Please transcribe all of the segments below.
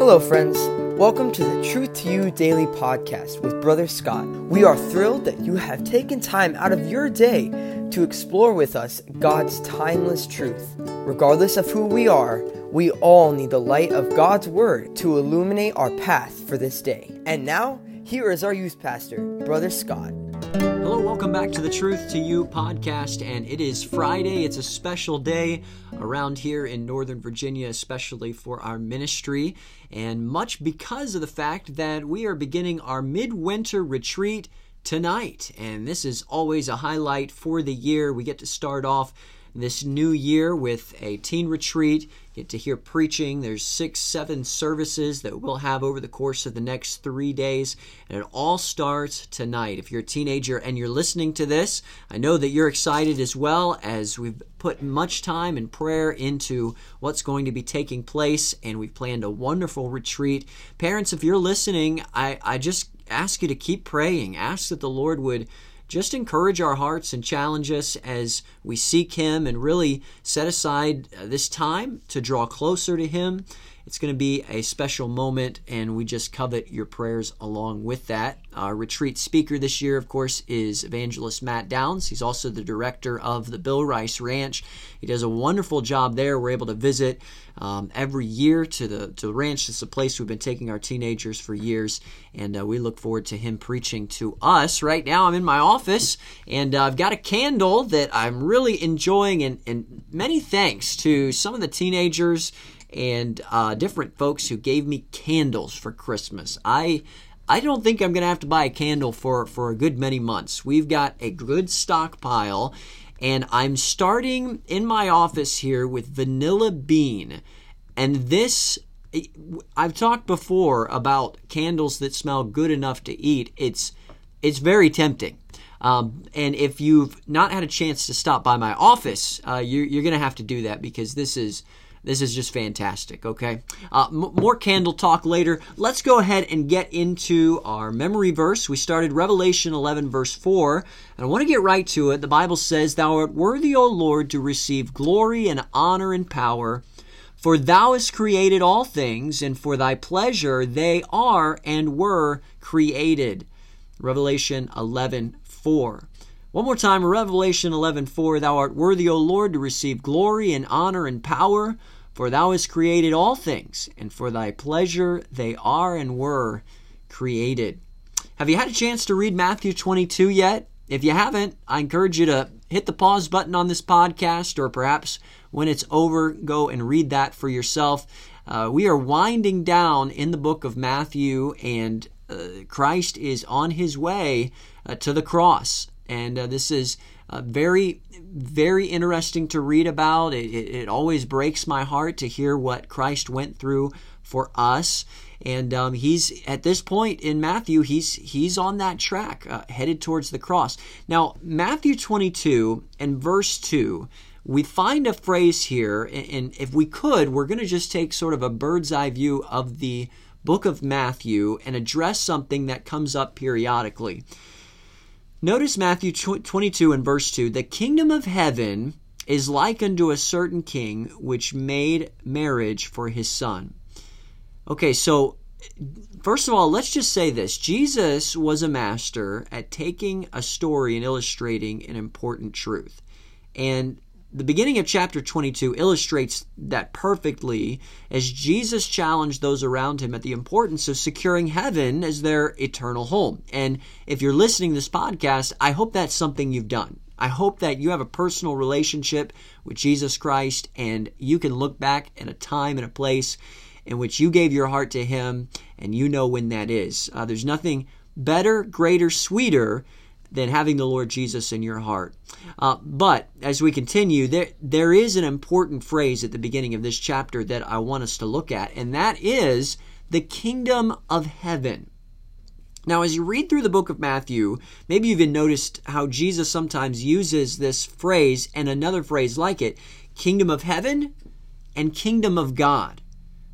Hello, friends. Welcome to the Truth to You Daily Podcast with Brother Scott. We are thrilled that you have taken time out of your day to explore with us God's timeless truth. Regardless of who we are, we all need the light of God's Word to illuminate our path for this day. And now, here is our youth pastor, Brother Scott. Hello, welcome back to the Truth to You podcast. And it is Friday. It's a special day around here in Northern Virginia, especially for our ministry, and much because of the fact that we are beginning our midwinter retreat tonight. And this is always a highlight for the year. We get to start off this new year with a teen retreat. Get to hear preaching. There's six, seven services that we'll have over the course of the next three days, and it all starts tonight. If you're a teenager and you're listening to this, I know that you're excited as well as we've put much time and prayer into what's going to be taking place, and we've planned a wonderful retreat. Parents, if you're listening, I, I just ask you to keep praying. Ask that the Lord would just encourage our hearts and challenge us as we seek Him and really set aside uh, this time to draw closer to Him. It's going to be a special moment, and we just covet your prayers along with that. Our retreat speaker this year, of course, is evangelist Matt Downs. He's also the director of the Bill Rice Ranch. He does a wonderful job there. We're able to visit um, every year to the to the ranch. It's a place we've been taking our teenagers for years, and uh, we look forward to him preaching to us. Right now, I'm in my office, and uh, I've got a candle that I'm really enjoying, and, and many thanks to some of the teenagers and uh, different folks who gave me candles for Christmas. I I don't think I'm going to have to buy a candle for, for a good many months. We've got a good stockpile, and I'm starting in my office here with vanilla bean. And this, I've talked before about candles that smell good enough to eat. It's, it's very tempting. Um, and if you've not had a chance to stop by my office, uh, you're, you're going to have to do that because this is this is just fantastic, okay? Uh, m- more candle talk later. Let's go ahead and get into our memory verse. We started Revelation 11, verse 4, and I want to get right to it. The Bible says, Thou art worthy, O Lord, to receive glory and honor and power. For thou hast created all things, and for thy pleasure they are and were created. Revelation 11, 4. One more time, Revelation 11:4, Thou art worthy, O Lord, to receive glory and honor and power, for thou hast created all things, and for thy pleasure they are and were created. Have you had a chance to read Matthew 22 yet? If you haven't, I encourage you to hit the pause button on this podcast, or perhaps when it's over, go and read that for yourself. Uh, we are winding down in the book of Matthew, and uh, Christ is on his way uh, to the cross. And uh, this is uh, very, very interesting to read about. It, it, it, always breaks my heart to hear what Christ went through for us. And um, he's at this point in Matthew, he's he's on that track, uh, headed towards the cross. Now, Matthew 22 and verse 2 we find a phrase here, and if we could, we're going to just take sort of a bird's eye view of the book of Matthew and address something that comes up periodically. Notice Matthew 22 and verse 2 The kingdom of heaven is like unto a certain king which made marriage for his son. Okay, so first of all, let's just say this Jesus was a master at taking a story and illustrating an important truth. And the beginning of chapter 22 illustrates that perfectly as Jesus challenged those around him at the importance of securing heaven as their eternal home. And if you're listening to this podcast, I hope that's something you've done. I hope that you have a personal relationship with Jesus Christ and you can look back at a time and a place in which you gave your heart to Him and you know when that is. Uh, there's nothing better, greater, sweeter than having the Lord Jesus in your heart. Uh, but as we continue, there there is an important phrase at the beginning of this chapter that I want us to look at, and that is the kingdom of heaven. Now, as you read through the book of Matthew, maybe you've even noticed how Jesus sometimes uses this phrase and another phrase like it kingdom of heaven and kingdom of God.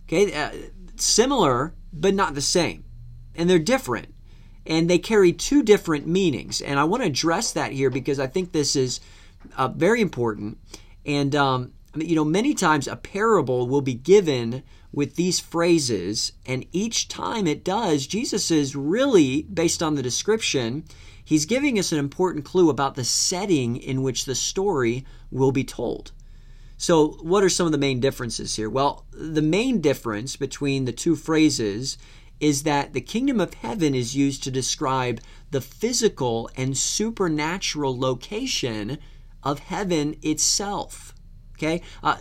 Okay, uh, similar, but not the same. And they're different and they carry two different meanings. And I want to address that here because I think this is uh, very important. And um, you know, many times a parable will be given with these phrases, and each time it does, Jesus is really, based on the description, he's giving us an important clue about the setting in which the story will be told. So, what are some of the main differences here? Well, the main difference between the two phrases is that the kingdom of heaven is used to describe the physical and supernatural location of heaven itself. Okay, uh,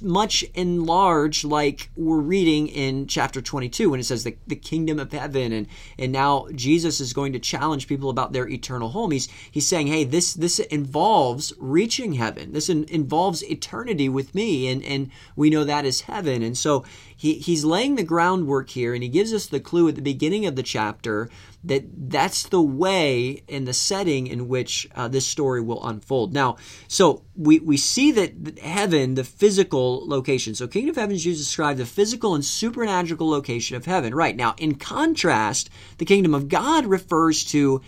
much in large, like we're reading in chapter 22 when it says the, the kingdom of heaven, and and now Jesus is going to challenge people about their eternal home. He's he's saying, hey, this this involves reaching heaven. This in, involves eternity with me, and and we know that is heaven. And so he he's laying the groundwork here, and he gives us the clue at the beginning of the chapter that that's the way and the setting in which uh, this story will unfold. Now, so we, we see that heaven, the physical location, so kingdom of heaven is used to describe the physical and supernatural location of heaven. Right now, in contrast, the kingdom of God refers to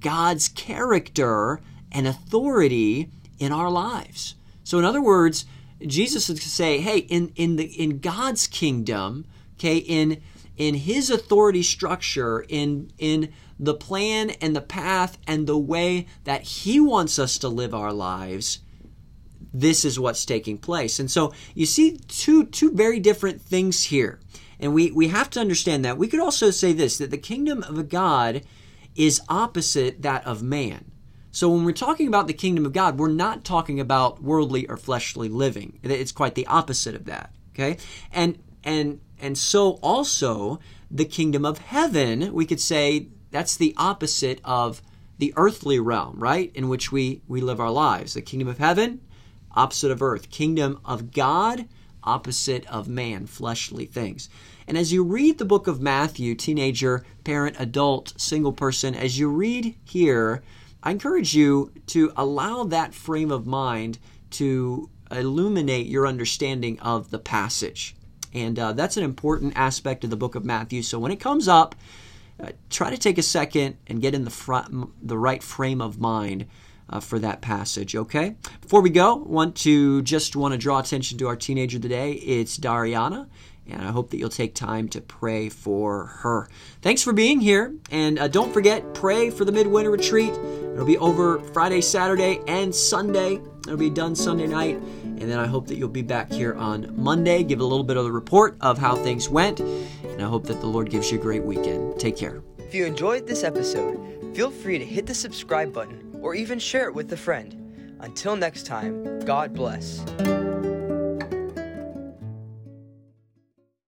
God's character and authority in our lives. So, in other words, Jesus would say, "Hey, in in the in God's kingdom, okay, in in his authority structure, in, in the plan and the path and the way that he wants us to live our lives, this is what's taking place. And so you see two, two very different things here. And we, we have to understand that. We could also say this that the kingdom of God is opposite that of man. So when we're talking about the kingdom of God, we're not talking about worldly or fleshly living. It's quite the opposite of that. Okay? And and and so also the kingdom of heaven, we could say that's the opposite of the earthly realm, right? In which we, we live our lives. The kingdom of heaven, opposite of earth. Kingdom of God, opposite of man, fleshly things. And as you read the book of Matthew, teenager, parent, adult, single person, as you read here, I encourage you to allow that frame of mind to illuminate your understanding of the passage. And uh, that's an important aspect of the book of Matthew. So when it comes up, uh, try to take a second and get in the, front, the right frame of mind uh, for that passage, okay? Before we go, want to just want to draw attention to our teenager today. It's Dariana, and I hope that you'll take time to pray for her. Thanks for being here, and uh, don't forget, pray for the midwinter retreat. It'll be over Friday, Saturday, and Sunday. It'll be done Sunday night. And then I hope that you'll be back here on Monday, give a little bit of the report of how things went. And I hope that the Lord gives you a great weekend. Take care. If you enjoyed this episode, feel free to hit the subscribe button or even share it with a friend. Until next time, God bless.